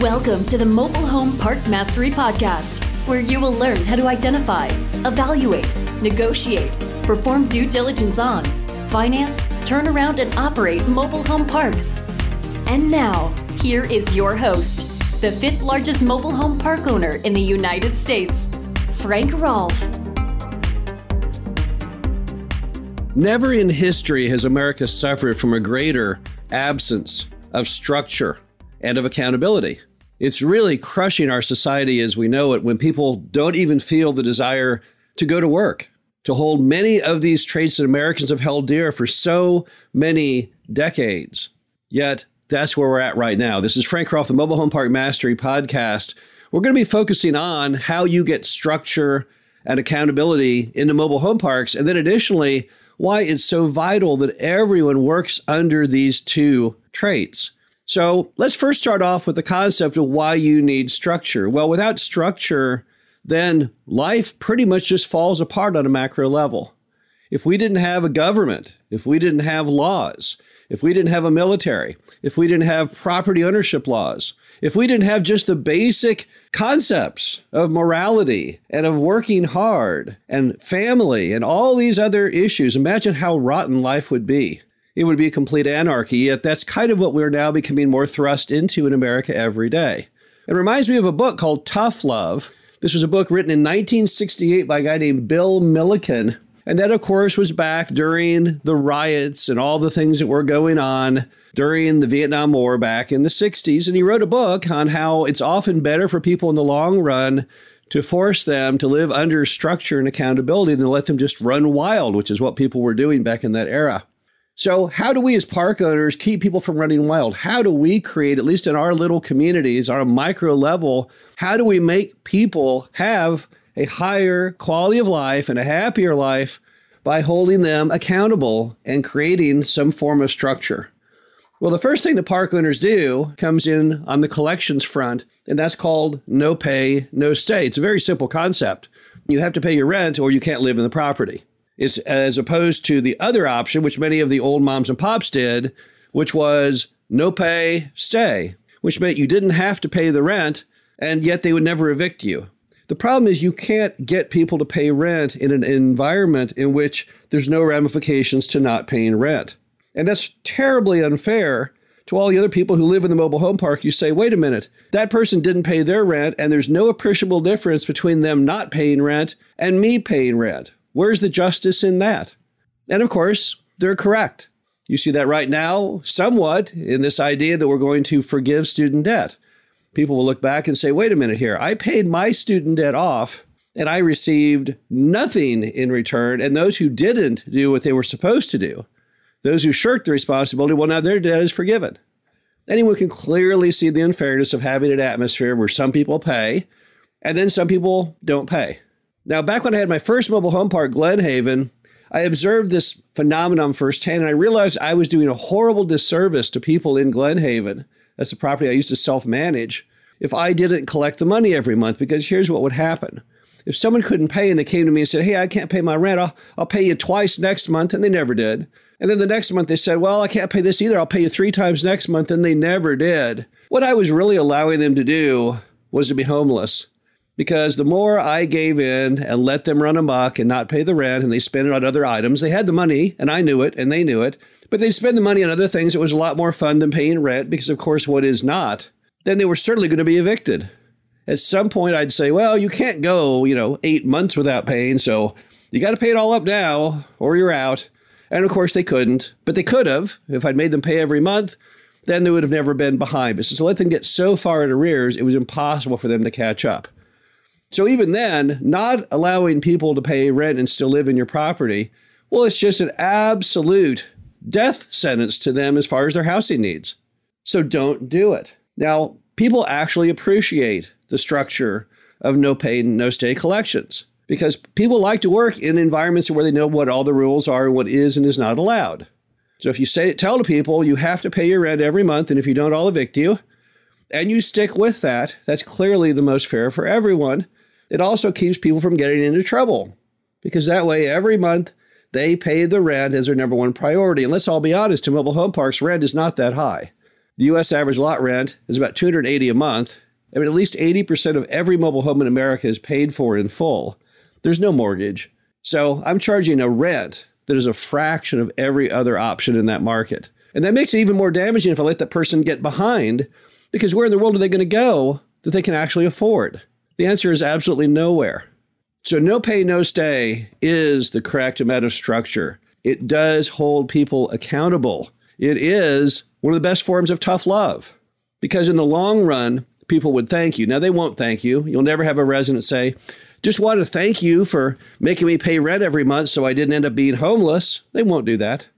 Welcome to the Mobile Home Park Mastery Podcast, where you will learn how to identify, evaluate, negotiate, perform due diligence on, finance, turn around, and operate mobile home parks. And now, here is your host, the fifth largest mobile home park owner in the United States, Frank Rolfe. Never in history has America suffered from a greater absence of structure and of accountability. It's really crushing our society as we know it when people don't even feel the desire to go to work, to hold many of these traits that Americans have held dear for so many decades. Yet, that's where we're at right now. This is Frank Rolfe, the Mobile Home Park Mastery Podcast. We're going to be focusing on how you get structure and accountability into mobile home parks. And then additionally, why it's so vital that everyone works under these two traits. So let's first start off with the concept of why you need structure. Well, without structure, then life pretty much just falls apart on a macro level. If we didn't have a government, if we didn't have laws, if we didn't have a military, if we didn't have property ownership laws, if we didn't have just the basic concepts of morality and of working hard and family and all these other issues, imagine how rotten life would be. It would be a complete anarchy, yet that's kind of what we're now becoming more thrust into in America every day. It reminds me of a book called Tough Love. This was a book written in 1968 by a guy named Bill Milliken. And that, of course, was back during the riots and all the things that were going on during the Vietnam War back in the 60s. And he wrote a book on how it's often better for people in the long run to force them to live under structure and accountability than let them just run wild, which is what people were doing back in that era. So, how do we as park owners keep people from running wild? How do we create, at least in our little communities, our micro level, how do we make people have a higher quality of life and a happier life by holding them accountable and creating some form of structure? Well, the first thing the park owners do comes in on the collections front, and that's called no pay, no stay. It's a very simple concept. You have to pay your rent or you can't live in the property. It's as opposed to the other option, which many of the old moms and pops did, which was no pay, stay, which meant you didn't have to pay the rent and yet they would never evict you. The problem is you can't get people to pay rent in an environment in which there's no ramifications to not paying rent. And that's terribly unfair to all the other people who live in the mobile home park. You say, wait a minute, that person didn't pay their rent, and there's no appreciable difference between them not paying rent and me paying rent. Where's the justice in that? And of course, they're correct. You see that right now, somewhat, in this idea that we're going to forgive student debt. People will look back and say, wait a minute here, I paid my student debt off and I received nothing in return. And those who didn't do what they were supposed to do, those who shirked the responsibility, well, now their debt is forgiven. Anyone can clearly see the unfairness of having an atmosphere where some people pay and then some people don't pay. Now, back when I had my first mobile home park, Glen Haven, I observed this phenomenon firsthand and I realized I was doing a horrible disservice to people in Glen Haven. That's the property I used to self manage. If I didn't collect the money every month, because here's what would happen. If someone couldn't pay and they came to me and said, Hey, I can't pay my rent, I'll, I'll pay you twice next month, and they never did. And then the next month they said, Well, I can't pay this either. I'll pay you three times next month. And they never did. What I was really allowing them to do was to be homeless. Because the more I gave in and let them run amok and not pay the rent and they spend it on other items, they had the money and I knew it and they knew it, but they spend the money on other things It was a lot more fun than paying rent because, of course, what is not, then they were certainly going to be evicted. At some point, I'd say, well, you can't go, you know, eight months without paying, so you got to pay it all up now or you're out. And of course, they couldn't, but they could have. If I'd made them pay every month, then they would have never been behind. But since I let them get so far in arrears, it was impossible for them to catch up. So even then, not allowing people to pay rent and still live in your property, well, it's just an absolute death sentence to them as far as their housing needs. So don't do it. Now, people actually appreciate the structure of no pay, no stay collections because people like to work in environments where they know what all the rules are and what is and is not allowed. So if you say tell to people you have to pay your rent every month, and if you don't, I'll evict you, and you stick with that, that's clearly the most fair for everyone. It also keeps people from getting into trouble because that way every month they pay the rent as their number one priority. And let's all be honest, to mobile home parks, rent is not that high. The US average lot rent is about 280 a month. I mean, at least 80% of every mobile home in America is paid for in full. There's no mortgage. So I'm charging a rent that is a fraction of every other option in that market. And that makes it even more damaging if I let that person get behind, because where in the world are they going to go that they can actually afford? The answer is absolutely nowhere. So, no pay, no stay is the correct amount of structure. It does hold people accountable. It is one of the best forms of tough love because, in the long run, people would thank you. Now, they won't thank you. You'll never have a resident say, just want to thank you for making me pay rent every month so I didn't end up being homeless. They won't do that.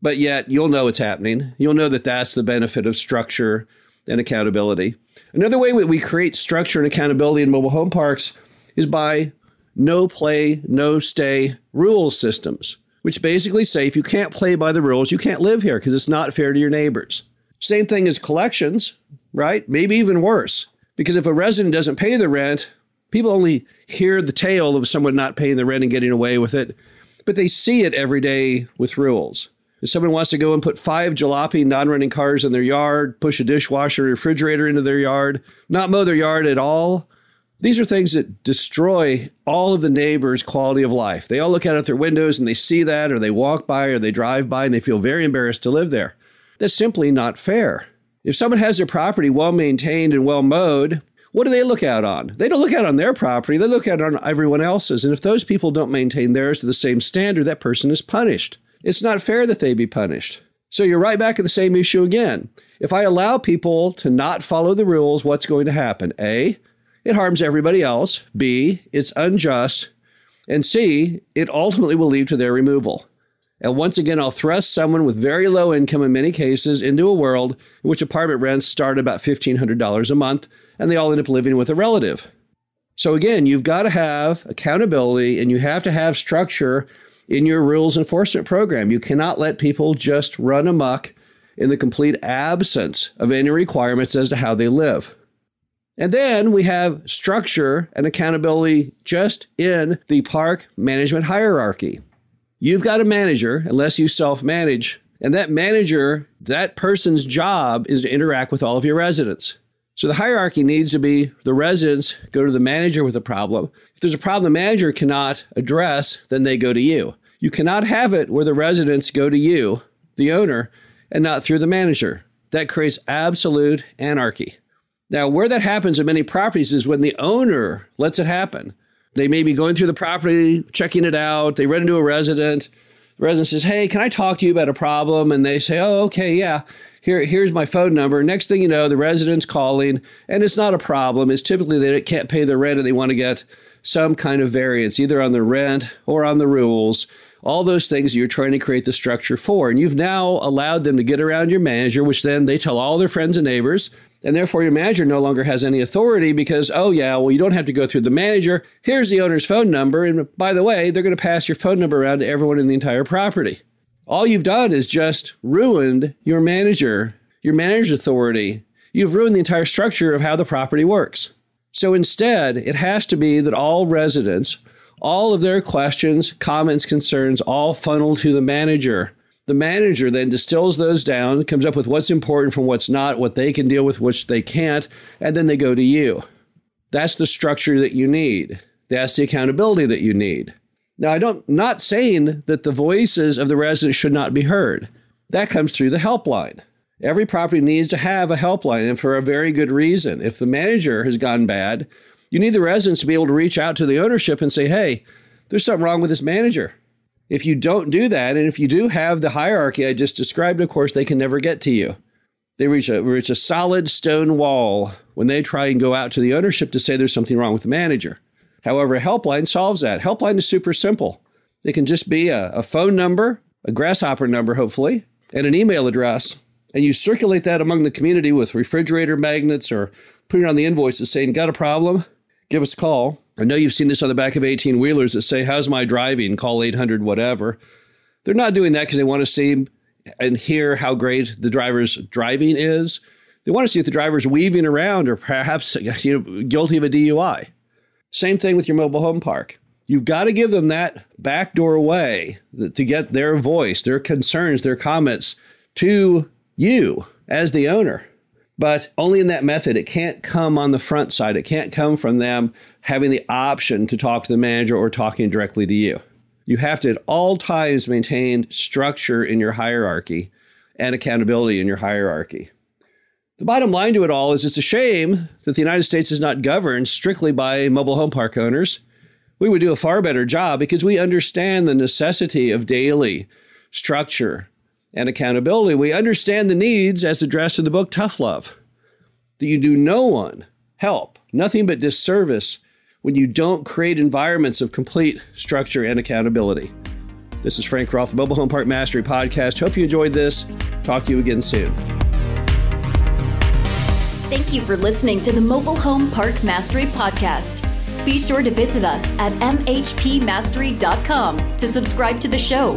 But yet, you'll know it's happening. You'll know that that's the benefit of structure and accountability. Another way we create structure and accountability in mobile home parks is by no play, no stay rule systems, which basically say if you can't play by the rules, you can't live here because it's not fair to your neighbors. Same thing as collections, right? Maybe even worse. Because if a resident doesn't pay the rent, people only hear the tale of someone not paying the rent and getting away with it, but they see it every day with rules. If someone wants to go and put five jalopy non running cars in their yard, push a dishwasher or refrigerator into their yard, not mow their yard at all, these are things that destroy all of the neighbors' quality of life. They all look out at their windows and they see that, or they walk by, or they drive by, and they feel very embarrassed to live there. That's simply not fair. If someone has their property well maintained and well mowed, what do they look out on? They don't look out on their property, they look out on everyone else's. And if those people don't maintain theirs to the same standard, that person is punished. It's not fair that they be punished. So you're right back at the same issue again. If I allow people to not follow the rules, what's going to happen? A, it harms everybody else. B, it's unjust. And C, it ultimately will lead to their removal. And once again, I'll thrust someone with very low income in many cases into a world in which apartment rents start about $1,500 a month and they all end up living with a relative. So again, you've got to have accountability and you have to have structure in your rules enforcement program. You cannot let people just run amok in the complete absence of any requirements as to how they live. And then we have structure and accountability just in the park management hierarchy. You've got a manager, unless you self manage, and that manager, that person's job is to interact with all of your residents. So the hierarchy needs to be the residents go to the manager with a problem. If there's a problem the manager cannot address, then they go to you. You cannot have it where the residents go to you, the owner, and not through the manager. That creates absolute anarchy. Now, where that happens in many properties is when the owner lets it happen. They may be going through the property, checking it out. They run into a resident. The resident says, Hey, can I talk to you about a problem? And they say, Oh, okay, yeah. Here, here's my phone number. Next thing you know, the resident's calling, and it's not a problem. It's typically they can't pay the rent and they want to get some kind of variance, either on the rent or on the rules all those things you're trying to create the structure for. And you've now allowed them to get around your manager, which then they tell all their friends and neighbors. And therefore, your manager no longer has any authority because, oh, yeah, well, you don't have to go through the manager. Here's the owner's phone number. And by the way, they're going to pass your phone number around to everyone in the entire property. All you've done is just ruined your manager, your manager's authority. You've ruined the entire structure of how the property works. So instead, it has to be that all residents all of their questions, comments, concerns all funnel to the manager. The manager then distills those down, comes up with what's important from what's not, what they can deal with, which they can't, and then they go to you. That's the structure that you need. That's the accountability that you need. Now, I don't not saying that the voices of the residents should not be heard. That comes through the helpline. Every property needs to have a helpline, and for a very good reason. If the manager has gone bad, you need the residents to be able to reach out to the ownership and say, hey, there's something wrong with this manager. If you don't do that, and if you do have the hierarchy I just described, of course, they can never get to you. They reach a, reach a solid stone wall when they try and go out to the ownership to say there's something wrong with the manager. However, helpline solves that. Helpline is super simple. It can just be a, a phone number, a grasshopper number, hopefully, and an email address. And you circulate that among the community with refrigerator magnets or putting on the invoices saying, Got a problem? Give us a call. I know you've seen this on the back of 18 wheelers that say, How's my driving? Call 800 whatever. They're not doing that because they want to see and hear how great the driver's driving is. They want to see if the driver's weaving around or perhaps you know, guilty of a DUI. Same thing with your mobile home park. You've got to give them that backdoor way to get their voice, their concerns, their comments to you as the owner. But only in that method. It can't come on the front side. It can't come from them having the option to talk to the manager or talking directly to you. You have to at all times maintain structure in your hierarchy and accountability in your hierarchy. The bottom line to it all is it's a shame that the United States is not governed strictly by mobile home park owners. We would do a far better job because we understand the necessity of daily structure and accountability. We understand the needs as addressed in the book Tough Love. That you do no one help, nothing but disservice when you don't create environments of complete structure and accountability. This is Frank Rolfe, Mobile Home Park Mastery Podcast. Hope you enjoyed this. Talk to you again soon. Thank you for listening to the Mobile Home Park Mastery Podcast. Be sure to visit us at mhpmastery.com to subscribe to the show,